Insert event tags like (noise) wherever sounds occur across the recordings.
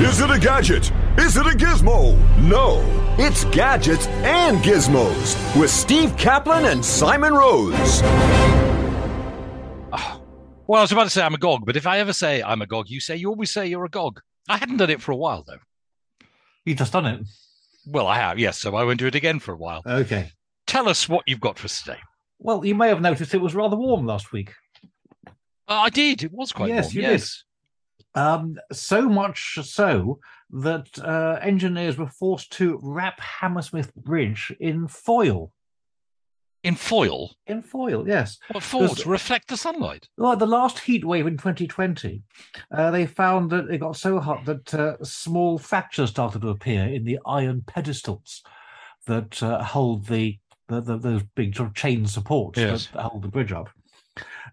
Is it a gadget? Is it a gizmo? No, it's gadgets and gizmos with Steve Kaplan and Simon Rose. Well, I was about to say I'm a gog, but if I ever say I'm a gog, you say you always say you're a gog. I hadn't done it for a while though. You just done it. Well, I have, yes, so I won't do it again for a while. Okay. Tell us what you've got for us today. Well, you may have noticed it was rather warm last week. Uh, I did. It was quite Yes, warm. you yes. Um, so much so that uh, engineers were forced to wrap Hammersmith Bridge in foil. In foil. In foil, yes. What for? To reflect the sunlight. Well, the last heat wave in 2020, uh, they found that it got so hot that uh, small fractures started to appear in the iron pedestals that uh, hold the, the, the those big sort of chain supports Yes. that hold the bridge up.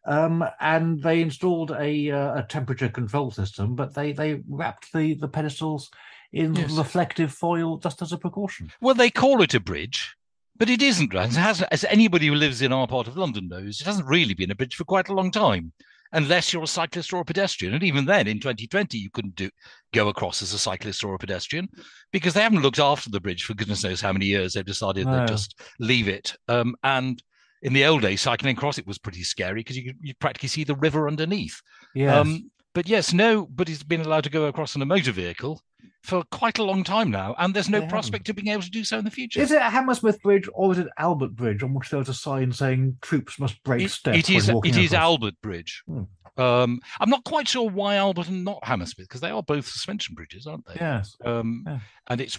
Um, and they installed a, uh, a temperature control system, but they, they wrapped the, the pedestals in Yes. reflective foil just as a precaution. Well, they call it a bridge, but it isn't. It hasn't, as anybody who lives in our part of London knows, it hasn't really been a bridge for quite a long time, unless you're a cyclist or a pedestrian. And even then, in 2020, you couldn't do go across as a cyclist or a pedestrian because they haven't looked after the bridge for goodness knows how many years. They've decided No. they'd just leave it. Um, and in the old days, cycling across it was pretty scary because you you practically see the river underneath. Yes. Um, but yes, nobody's been allowed to go across in a motor vehicle for quite a long time now, and there's no They haven't. prospect of being able to do so in the future. Is it Hammersmith Bridge or is it Albert Bridge on which there was a sign saying troops must break It- steps? it is it is across? Albert Bridge. Hmm. Um, I'm not quite sure why Albert and not Hammersmith because they are both suspension bridges, aren't they? Yes. Um, Yeah. and it's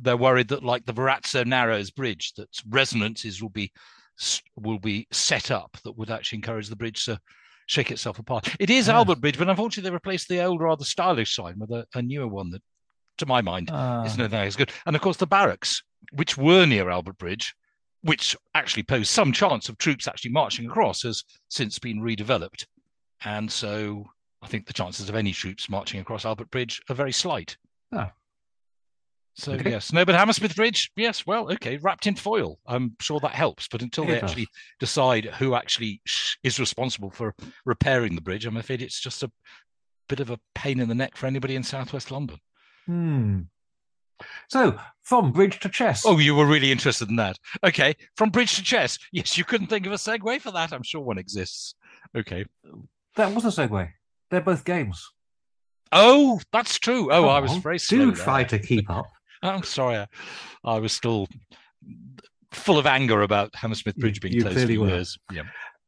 they're worried that like the Verazzo Narrows Bridge, that resonances will be will be set up that would actually encourage the bridge to shake itself apart. It is. Albert Bridge, but unfortunately they replaced the old rather stylish sign with a, a newer one that, to my mind, Ah. is no that as good. And of course the barracks, which were near Albert Bridge, which actually posed some chance of troops actually marching across, has since been redeveloped. And so I think the chances of any troops marching across Albert Bridge are very slight. Ah. So Okay. yes, no, but Hammersmith Bridge, yes, well, okay, wrapped in foil. I'm sure that helps, but until they actually decide who actually is responsible for repairing the bridge, I'm afraid it's just a bit of a pain in the neck for anybody in Southwest London. Hmm. So, from bridge to chess. Oh, you were really interested in that. Okay, from bridge to chess. Yes, you couldn't think of a segue for that. I'm sure one exists. Okay. that was a segue. They're both games. Oh, that's true. Oh, Come I was on, very slow. Do there. try to keep up. I'm sorry. I, I was still full of anger about Hammersmith Bridge being you closed for years. Yeah.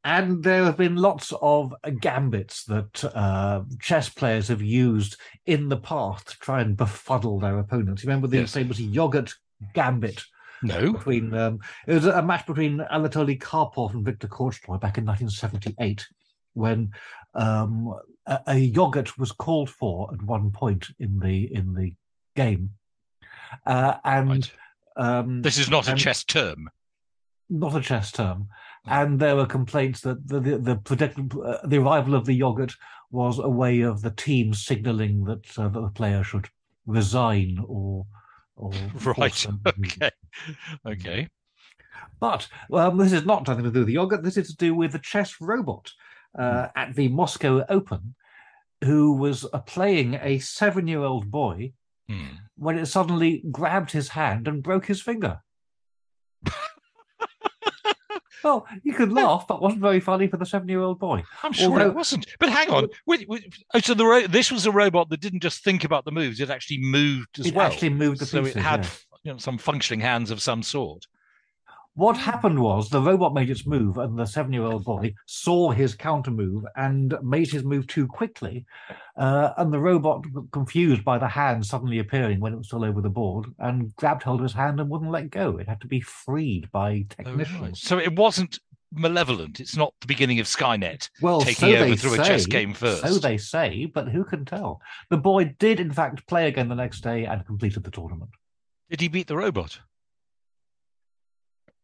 And there have been lots of gambits that uh, chess players have used in the past to try and befuddle their opponents. You remember the Yes. famous yogurt gambit No. between um, it was a match between Anatoly Karpov and Viktor Korchnoi back in 1978 when um, a, a yogurt was called for at one point in the in the game, uh, and Right. um, This is not a chess term. not a chess term. And there were complaints that the the, the, predict, uh, the arrival of the yogurt was a way of the team signalling that, uh, that the player should resign or or (laughs) Right. (laughs) Okay. Okay. But um, this is not something to do with the yogurt. This is to do with the chess robot uh, at the Moscow Open, who was uh, playing a seven-year-old boy Hmm. when it suddenly grabbed his hand and broke his finger. (laughs) well, you could laugh, but wasn't very funny for the seven-year-old boy. I'm sure Although- it wasn't. But hang on. Wait, wait, oh, so the ro- this was a robot that didn't just think about the moves; it actually moved as It well. actually moved the so pieces, it had yeah. you know, some functioning hands of some sort. What happened was the robot made its move, and the seven-year-old boy saw his counter move and made his move too quickly. Uh, and the robot, confused by the hand suddenly appearing when it was still over the board, and grabbed hold of his hand and wouldn't let go. It had to be freed by Oh, right. technicians. So it wasn't malevolent. It's not the beginning of Skynet Well, taking so over through say, a chess game first. So they say, but who can tell? The boy did, in fact, play again the next day and completed the tournament. Did he beat the robot?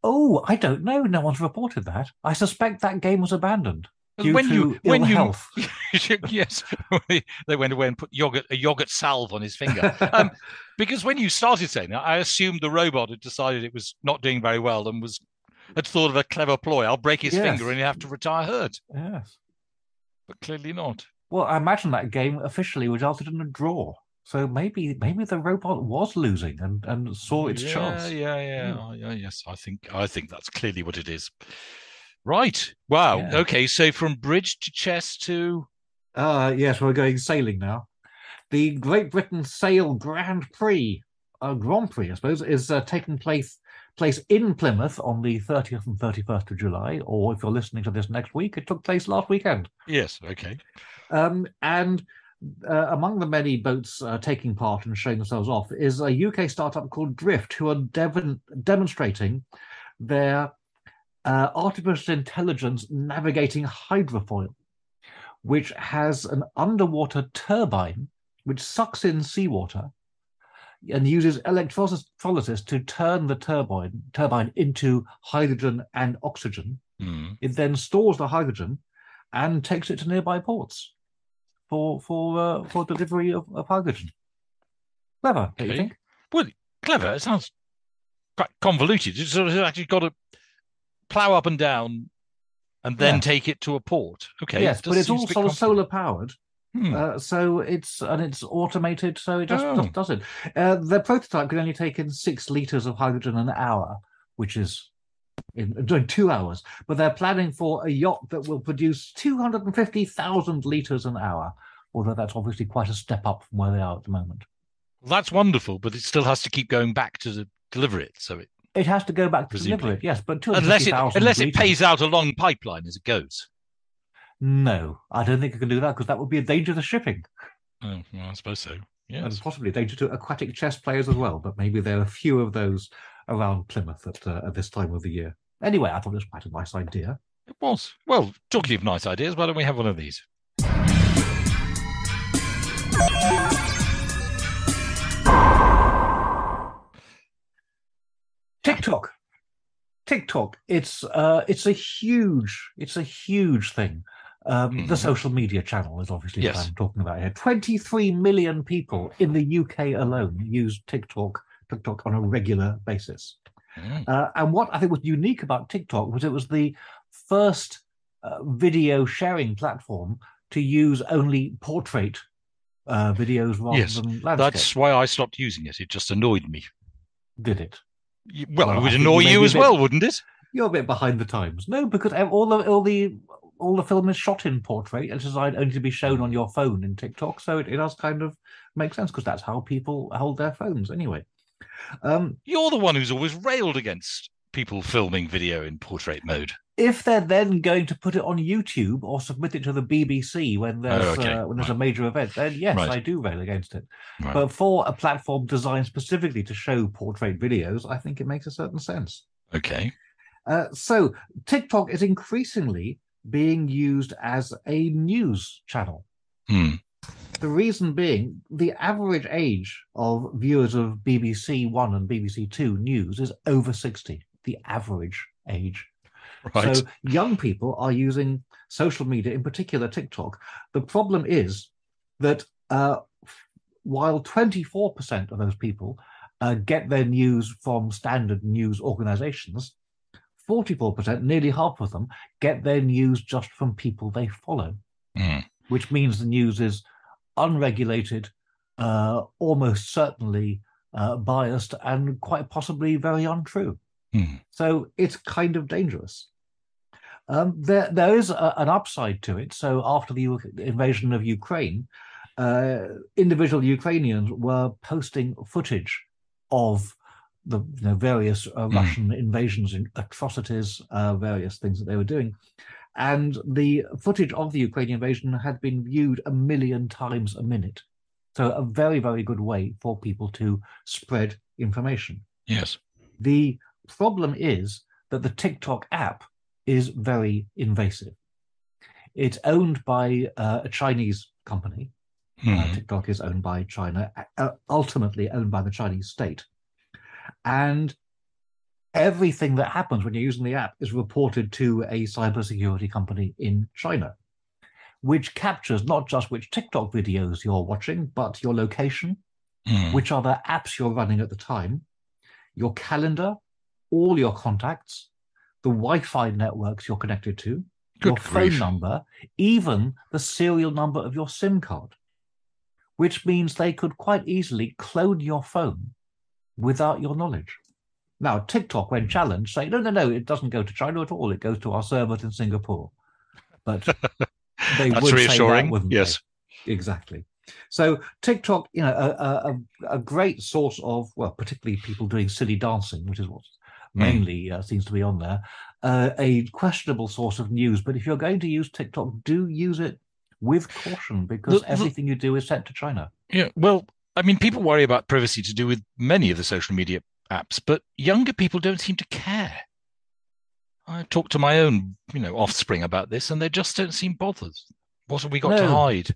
Oh, I don't know. No one's reported that. I suspect that game was abandoned due when to you ill when you health. (laughs) yes, (laughs) they went away and put yogurt a yogurt salve on his finger. (laughs) Um, because when you started saying that, I assumed the robot had decided it was not doing very well and was had thought of a clever ploy. I'll break his Yes. finger and he'll have to retire hurt. yes. But clearly not. Well, I imagine that game officially resulted in a draw. So maybe maybe the robot was losing and, and saw its yeah, chance. Yeah, yeah, oh, yeah, yes. I think I think that's clearly what it is. Right. Wow. Yeah. Okay. So from bridge to chess to Uh, yes, we're going sailing now. The Great Britain Sail Grand Prix, uh, Grand Prix, I suppose, is uh, taking place place in Plymouth on the 30th and 31st of July, or if you're listening to this next week, it took place last weekend. yes. Okay. Um, and uh, among the many boats uh, taking part and showing themselves off is a UK startup called Drift, who are devon- demonstrating their uh, artificial intelligence navigating hydrofoil, which has an underwater turbine which sucks in seawater and uses electrolysis to turn the turbine turbine into hydrogen and oxygen. Hmm. It then stores the hydrogen and takes it to nearby ports for for uh, for delivery of, of hydrogen. Clever, don't you think? Well, clever. It sounds quite convoluted. You sort of actually got to plow up and down and then Yeah. take it to a port. Okay. yes, it but it's seem a all sort of solar powered, Hmm. uh, so it's and it's automated, so it just, Oh. just does it. Uh, the prototype can only take in six liters of hydrogen an hour, which is in doing two hours. But they're planning for a yacht that will produce two hundred and fifty thousand liters an hour. Although that's obviously quite a step up from where they are at the moment. Well, that's wonderful, but it still has to keep going back to the, deliver it. So it, It has to go back to Presumably. deliver it, yes, but unless it 250,000 unless it pays out a long pipeline as it goes. No, I don't think it can do that because that would be a danger to shipping Oh, well, I suppose so. and Yes. possibly a danger to aquatic chess players as well. But maybe there are a few of those around Plymouth at, uh, at this time of the year. Anyway, I thought it was quite a nice idea. It was. Well, talking of nice ideas, why don't we have one of these? TikTok, TikTok. It's uh, it's a huge, it's a huge thing. Um, The Mhm. social media channel is obviously Yes. what I'm talking about here. 23 million people in the UK alone use TikTok, TikTok on a regular basis. Mm. Uh, and what I think was unique about TikTok was it was the first uh, video sharing platform to use only portrait uh, videos rather Yes, than landscape. That's why I stopped using it. It just annoyed me. Did it? You- Well, Well, it would annoy you you as bit- well, wouldn't it? You're a bit behind the times. No, because all the all the all the film is shot in portrait. It's designed only to be shown on your phone in TikTok, so it, it does kind of make sense because that's how people hold their phones anyway. Um, You're the one who's always railed against people filming video in portrait mode. if they're then going to put it on YouTube or submit it to the BBC when there's Oh, okay. uh, when there's a major event, then yes, Right. I do rail against it. Right. But for a platform designed specifically to show portrait videos, I think it makes a certain sense. Okay. Uh, so TikTok is increasingly being used as a news channel. Hmm. The reason being, the average age of viewers of BBC One and BBC Two news is over 60, the average age. Right. So young people are using social media, in particular TikTok. The problem is that uh, while 24% of those people uh, get their news from standard news organizations, 44%, nearly half of them, get their news just from people they follow, Hmm. which means the news is unregulated, uh, almost certainly uh, biased, and quite possibly very untrue. Hmm. So it's kind of dangerous. Um, there, there is a, an upside to it. So after the U- invasion of Ukraine, uh, individual Ukrainians were posting footage of the you know, various uh, Mm. Russian invasions and atrocities, uh, various things that they were doing. And the footage of the Ukrainian invasion had been viewed a million times a minute. So a very, very good way for people to spread information. Yes. The problem is that the TikTok app is very invasive. It's owned by uh, a Chinese company. Uh, Hmm. TikTok is owned by China, uh, ultimately owned by the Chinese state. And everything that happens when you're using the app is reported to a cybersecurity company in China, which captures not just which TikTok videos you're watching, but your location, Hmm. which other apps you're running at the time, your calendar, all your contacts, the Wi-Fi networks you're connected to, your Good phone number, even the serial number of your SIM card, which means they could quite easily clone your phone without your knowledge. Now, TikTok, when challenged, say, no, no, no, it doesn't go to China at all. It goes to our server in Singapore. But (laughs) they would reassuring. say that, yes. they? Exactly. So TikTok, you know, a, a, a- great source of, well, particularly people doing silly dancing, which is what Hmm. mainly uh, seems to be on there, uh, a questionable source of news. But if you're going to use TikTok, do use it with caution because The- the- everything you do is sent to China. Yeah. Well, I mean, people worry about privacy to do with many of the social media apps, but younger people don't seem to care. I talked to my own, you know, offspring about this, and they just don't seem bothered. What have we got to hide?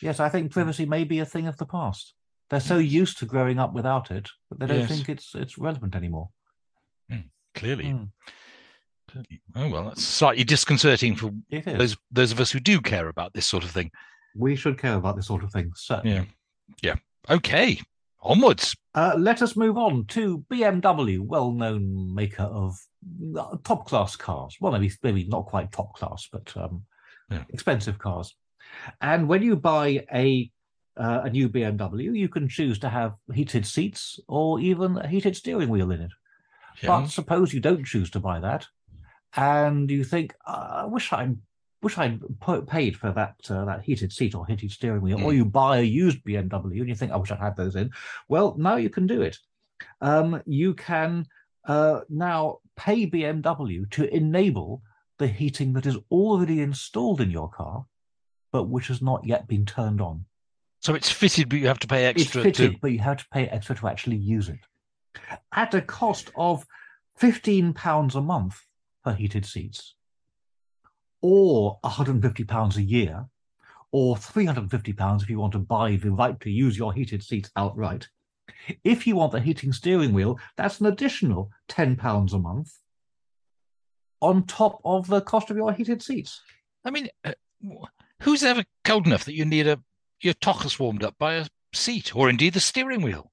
Yes, I think privacy may be a thing of the past. They're so used to growing up without it that they don't Yes. think it's it's relevant anymore. Clearly. Hmm. Clearly. Oh well, that's slightly disconcerting for those those of us who do care about this sort of thing. We should care about this sort of thing, certainly. Yeah. Yeah. Okay. Onwards. Uh, let us move on to BMW, well-known maker of uh, top-class cars. Well, maybe maybe not quite top class, but um, Yeah. expensive cars. And when you buy a uh, a new BMW, you can choose to have heated seats or even a heated steering wheel in it. But suppose you don't choose to buy that, and you think, "Uh, "I wish I wish I'd paid for that uh, that heated seat or heated steering wheel," or Mm. you buy a used BMW and you think, "I wish I had those in." Well, now you can do it. Um, you can uh, now pay BMW to enable the heating that is already installed in your car, but which has not yet been turned on. So it's fitted, but you have to pay extra it's fitted, to. but you have to pay extra to actually use it. At a cost of £15 a month for heated seats, or £150 a year, or £350 if you want to buy the right to use your heated seats outright. If you want the heating steering wheel, that's an additional £10 a month on top of the cost of your heated seats. I mean, uh, who's ever cold enough that you need a your tockers warmed up by a seat, or indeed the steering wheel?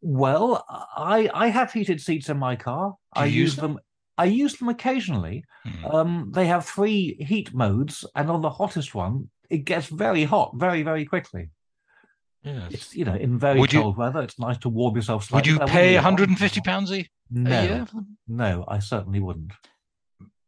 Well, I I have heated seats in my car. Do I use use them. I use them occasionally. Hmm. Um, they have three heat modes, and on the hottest one, it gets very hot very very quickly. Yes. It's you know in very Would you- cold weather, it's nice to warm yourself slightly. Would you pay 150 pounds a, a No, year? no, I certainly wouldn't.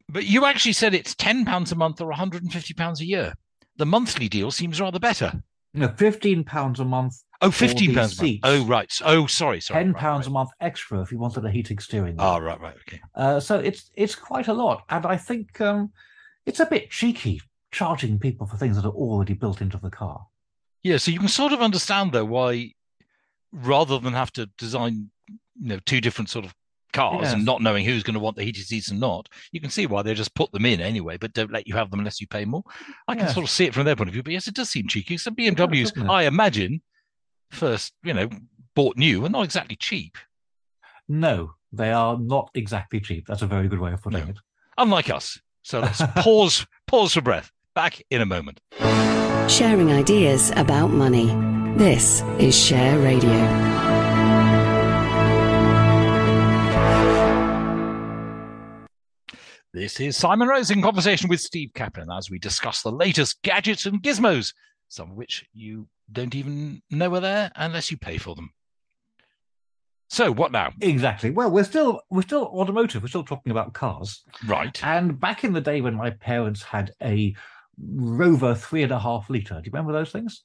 But you actually said it's 10 pounds a month or 150 pounds a year. The monthly deal seems rather better. No, fifteen pounds a month, Oh, 15 pounds a month. Oh, right. Oh, sorry, sorry. ten pounds right. a month extra if you wanted a heating steering wheel. Ah, right, right. Okay. Uh, so it's it's quite a lot, and I think um, it's a bit cheeky charging people for things that are already built into the car. Yeah, so you can sort of understand though why, rather than have to design, you know, two different sort of cars Yes. and not knowing who's going to want the heated seats and not, you can see why they just put them in anyway, but don't let you have them unless you pay more. I can sort of see it from their point of view, but yes, it does seem cheeky. So BMWs? I imagine, first, you know, bought new and not exactly cheap, No, they are not exactly cheap. That's a very good way of putting No. it. unlike us. So let's (laughs) pause, pause for breath. Back in a moment. Sharing ideas about money. This is Share Radio. This is Simon Rose in conversation with Steve Kaplan as we discuss the latest gadgets and gizmos, some of which you don't even know are there unless you pay for them. So, what now? Exactly. Well, we're still we're still automotive. We're still talking about cars. Right. And back in the day when my parents had a Rover three and a half liter, do you remember those things?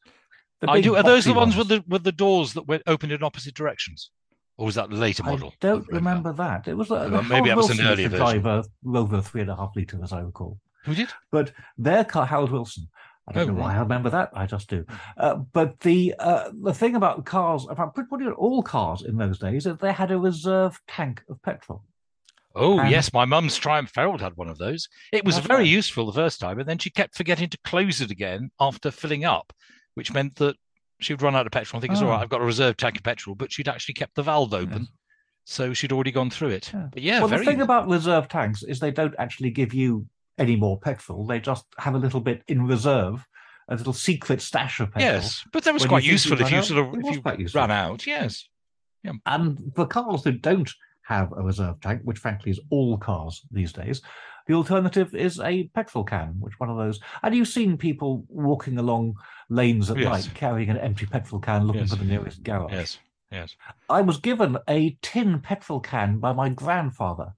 I do. Are those the boxy ones with the with the doors that went opened in opposite directions, or was that the later model? I don't remember that. It was uh, Well, maybe that was an earlier version. drive a Rover three and a half liter, as I recall. Who did? But their car, Harold Wilson. I don't Oh, know why right. I remember that. I just do. Uh, but the uh, the thing about cars, about pretty much all cars in those days, is they had a reserve tank of petrol. Oh And- yes, my mum's Triumph Herald had one of those. It was very right. useful the first time, and then she kept forgetting to close it again after filling up, which meant that she would run out of petrol. I think it's all Oh. I've got a reserve tank of petrol, but she'd actually kept the valve open, Yes. so she'd already gone through it. Yeah. But yeah, well, the thing about reserve tanks is they don't actually give you any more petrol. They just have a little bit in reserve, a little secret stash of petrol. yes, but that was quite useful if you out, sort of it if you ran out. Yes. And for cars that don't have a reserve tank, which frankly is all cars these days, the alternative is a petrol can, which one of those. And you've seen people walking along lanes at Yes. night carrying an empty petrol can looking Yes. for the nearest garage. Yes. Yes. I was given a tin petrol can by my grandfather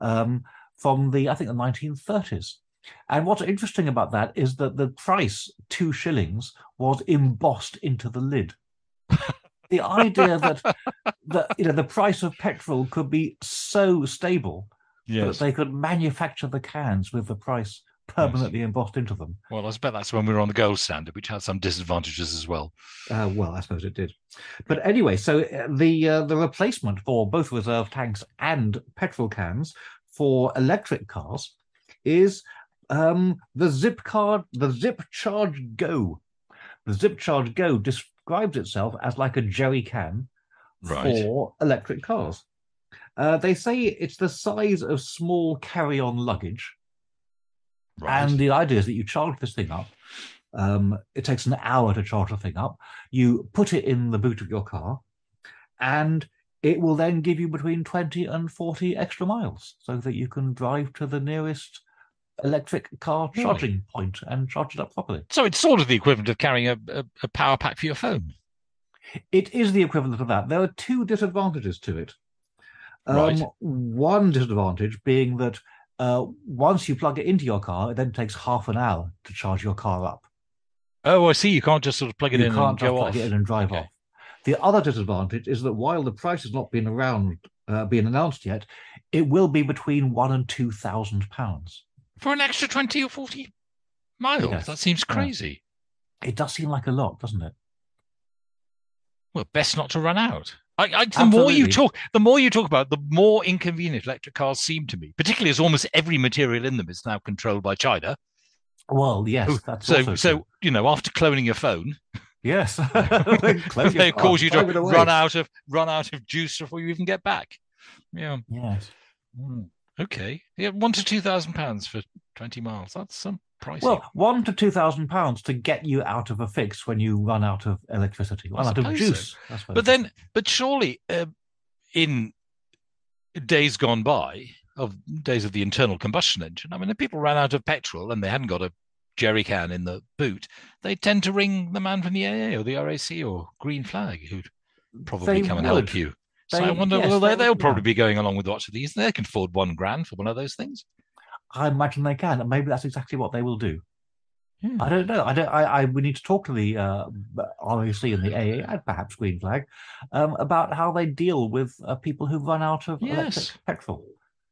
um, from the, I think, the 1930s. And what's interesting about that is that the price, two shillings, was embossed into the lid. (laughs) the idea that, that you know the price of petrol could be so stable Yes. that they could manufacture the cans with the price permanently embossed into them. Well, I bet that's when we were on the gold standard, which had some disadvantages as well. Uh, well, I suppose it did. But anyway, so uh, the uh, the replacement for both reserve tanks and petrol cans for electric cars is um, the Zip Card, the Zip Charge Go. The Zip Charge Go describes itself as like a jerry can Right. for electric cars. Uh, they say it's the size of small carry-on luggage. Right. And the idea is that you charge this thing up. Um, it takes an hour to charge the thing up. You put it in the boot of your car, and it will then give you between 20 and 40 extra miles so that you can drive to the nearest electric car Really? charging point and charge it up properly. so it's sort of the equivalent of carrying a, a, a power pack for your phone. It is the equivalent of that. There are two disadvantages to it. Um, Right. One disadvantage being that uh, once you plug it into your car, it then takes half an hour to charge your car up. Oh, I see. You can't just sort of plug it you in can't and go plug off. it in and drive Okay. off. The other disadvantage is that while the price has not been around, uh, been announced yet, it will be between one and two thousand pounds. For an extra 20 or 40 miles. Yes. That seems Yeah. crazy. It does seem like a lot, doesn't it? Well, best not to run out. I, I, the more you talk, the more you talk about, the more inconvenient electric cars seem to me. Particularly as almost every material in them is now controlled by China. Well, yes, that's so, so true. you know, after cloning your phone, (laughs) yes, (laughs) (laughs) they they cause you to run out of run out of juice before you even get back. Yeah. Yes. Hmm. Okay. Yeah, one to two thousand pounds for twenty miles. That's some pricey. Well, one to two thousand pounds to get you out of a fix when you run out of electricity, I run out of suppose so. juice. But then, but surely, uh, in days gone by, of days of the internal combustion engine, I mean, if people ran out of petrol and they hadn't got a jerry can in the boot, they tend to ring the man from the AA or the RAC or Green Flag, who'd probably They come and help you. So They- I wonder, yes, well, they they, would, they'll yeah. probably be going along with lots of these. They can afford one grand for one of those things. I imagine they can, and maybe that's exactly what they will do. Hmm. I don't know. I don't. I, I we need to talk to the uh, RAC and the AA and perhaps Green Flag um, about how they deal with uh, people who run out of Yes. electric petrol.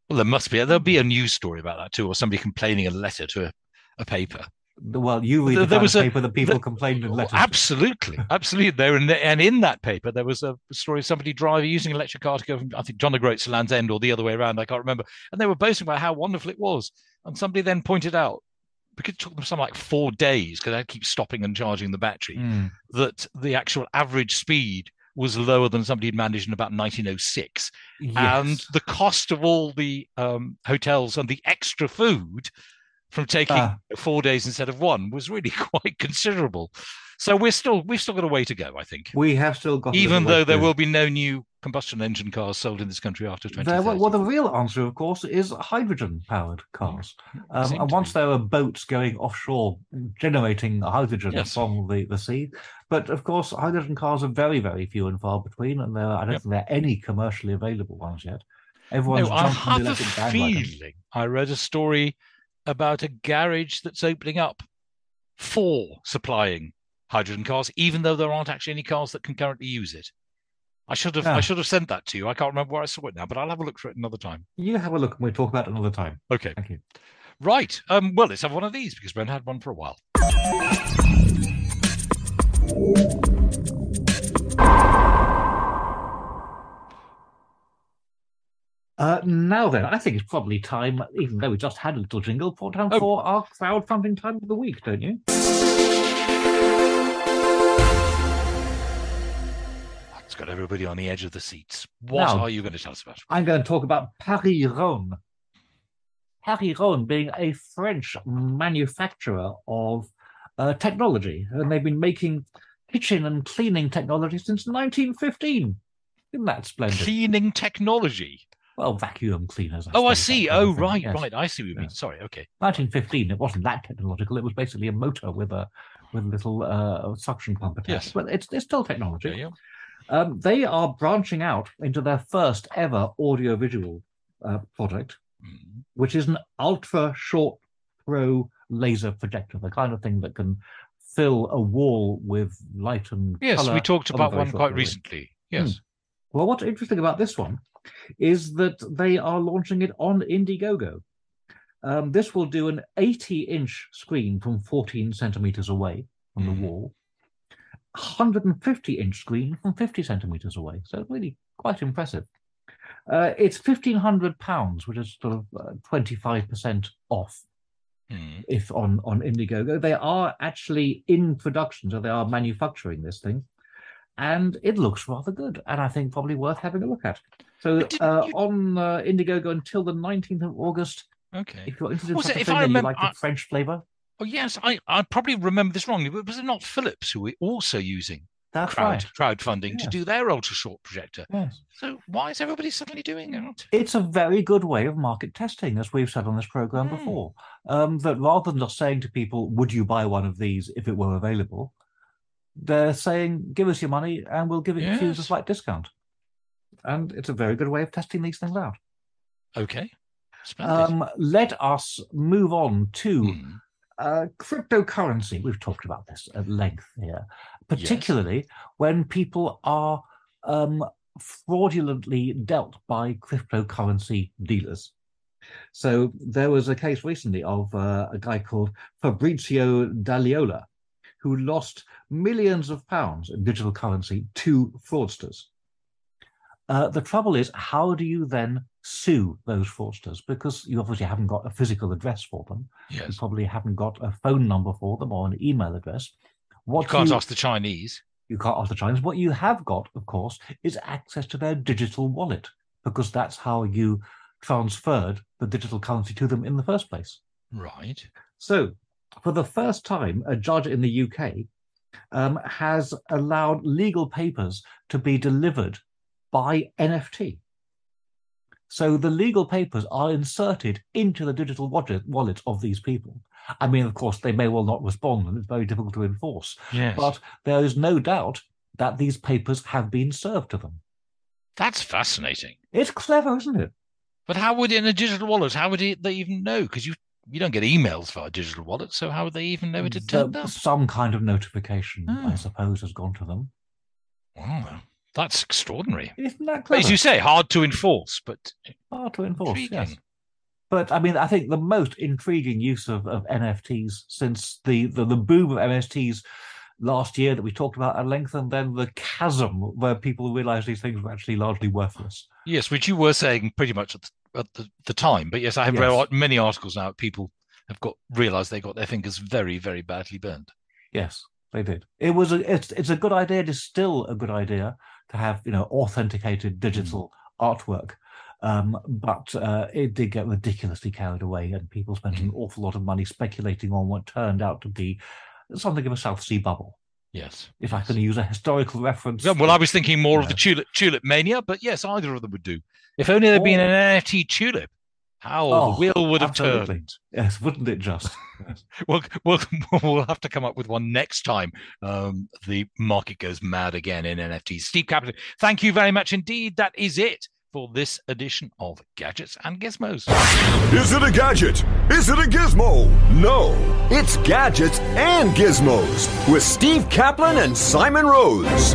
Well, there must be. There'll be a news story about that too, or somebody complaining a letter to a, a paper. Well, you read There- the there was a- paper that people the- complained in Oh, letters. Absolutely, (laughs) absolutely. There and, and in that paper there was a story of somebody driving using an electric car to go from I think John the O'Groats to Land's End or the other way around. I can't remember. And they were boasting about how wonderful it was. And somebody then pointed out because it took them some like four days because they'd keep stopping and charging the battery Mm. that the actual average speed was lower than somebody had managed in about 1906 and the cost of all the um, hotels and the extra food from taking Ah. (laughs) four days instead of one was really (laughs) quite considerable. So we're still we've still got a way to go, I think. we have still got Even though there will be no new combustion engine cars sold in this country after 2030. well, the real answer, of course, is hydrogen-powered cars. Um, and once there are boats going offshore generating hydrogen Yes. from the, the sea, but of course, hydrogen cars are very, very few and far between, and there are, I don't Yep. think there are any commercially available ones yet. Everyone's No, I have a feeling I read a story about a garage that's opening up for supplying hydrogen cars, even though there aren't actually any cars that can currently use it. I should have I should have sent that to you. I can't remember where I saw it now, but I'll have a look for it another time. You have a look, and we'll talk about it another time. Okay. Thank you. Right. Um, well, let's have one of these because Brent had one for a while. Uh, now then, I think it's probably time, even though we just had a little jingle, for time Oh. for our crowdfunding time of the week, don't you? It's got everybody on the edge of the seats. What Now- are you going to tell us about? I'm going to talk about Paris Rhône. Paris Rhône being a French manufacturer of uh, technology, and they've been making kitchen and cleaning technology since 1915. Isn't that splendid? Cleaning technology. Well, vacuum cleaners. Oh, I see. Oh, thing, right, yes. right. I see what you mean. Yeah. Sorry. Okay. 1915, it wasn't that technological. It was basically a motor with a with a little uh, suction pump attached. Yes. But it's, it's still technology. Yeah, yeah. Um, they are branching out into their first ever audiovisual uh, product, Mm. which is an ultra short throw laser projector, the kind of thing that can fill a wall with light and Yes, colour we talked about one quite period. recently. Yes. Well, what's interesting about this one is that they are launching it on Indiegogo. Um, this will do an 80 inch screen from 14 centimeters away from the Mhm. wall, 150 inch screen from 50 centimeters away. So really quite impressive. Uh, it's 1500 pounds, which is sort of uh, 25% off Mm. if on on Indiegogo. They are actually in production, so they are manufacturing this thing, and it looks rather good, and I think probably worth having a look at. So uh, you- on uh, Indiegogo until the nineteenth of August. Okay. If you're interested in such it- if I and you remember- like the French flavour, Oh, yes. I, I probably remember this wrongly, but was it not Philips who were also using that's crowd right. crowdfunding to do their ultra short projector? Yes. So why is everybody suddenly doing it? It's a very good way of market testing, as we've said on this program Mm. before. Um, that rather than just saying to people, "Would you buy one of these if it were available?" They're saying, "Give us your money, and we'll give it to you as a slight discount." And it's a very good way of testing these things out. Okay. Um, let us move on to Mm. uh, cryptocurrency. We've talked about this at length here, particularly when people are um, fraudulently dealt by cryptocurrency dealers. So there was a case recently of uh, a guy called Fabrizio D'Aloia who lost millions of pounds in digital currency to fraudsters. Uh, the trouble is, how do you then sue those fraudsters? Because you obviously haven't got a physical address for them. Yes. You probably haven't got a phone number for them or an email address. What You can't ask the Chinese. you can't ask the Chinese. What you have got, of course, is access to their digital wallet, because that's how you transferred the digital currency to them in the first place. Right. So, for the first time, a judge in the UK um, has allowed legal papers to be delivered by NFT. So the legal papers are inserted into the digital wallet, wallet of these people. I mean, of course, they may well not respond, and it's very difficult to enforce. Yes. But there is no doubt that these papers have been served to them. That's fascinating. It's clever, isn't it? But how would in a digital wallet? How would it, they even know? Because you you don't get emails via digital wallet, so how would they even know it had turned up? some kind of notification, I Oh. suppose, has gone to them. Oh, wow, that's extraordinary. Isn't that clever? as you say, hard to enforce, but Hard to enforce, intriguing. yes. But I mean, I think the most intriguing use of, of NFTs since the, the, the boom of NFTs last year that we talked about at length, and then the chasm where people realized these things were actually largely worthless. Yes, which you were saying pretty much at the, at the, the time. But yes, I have read Yes. out many articles now. People have got realised they got their fingers very, very badly burned. Yes, they did. It was a it's it's a good idea. It is still a good idea to have you know authenticated digital artwork, um, but uh, it did get ridiculously carried away, and people spent an awful lot of money speculating on what turned out to be something of a South Sea bubble. Yes. If I can use a historical reference, Yeah, well, I was thinking more of the tulip tulip mania, but yes, either of them would do. If only there'd been Oh. an NFT tulip, how Oh, the wheel would have absolutely. turned. yes, wouldn't it just? (laughs) We'll, we'll, (laughs) we'll have to come up with one next time um, the market goes mad again in NFTs. Steve Kaplan, thank you very much indeed. That is it for this edition of Gadgets and Gizmos. Is it a gadget? Is it a gizmo? No, it's gadgets and gizmos with Steve Kaplan and Simon Rose.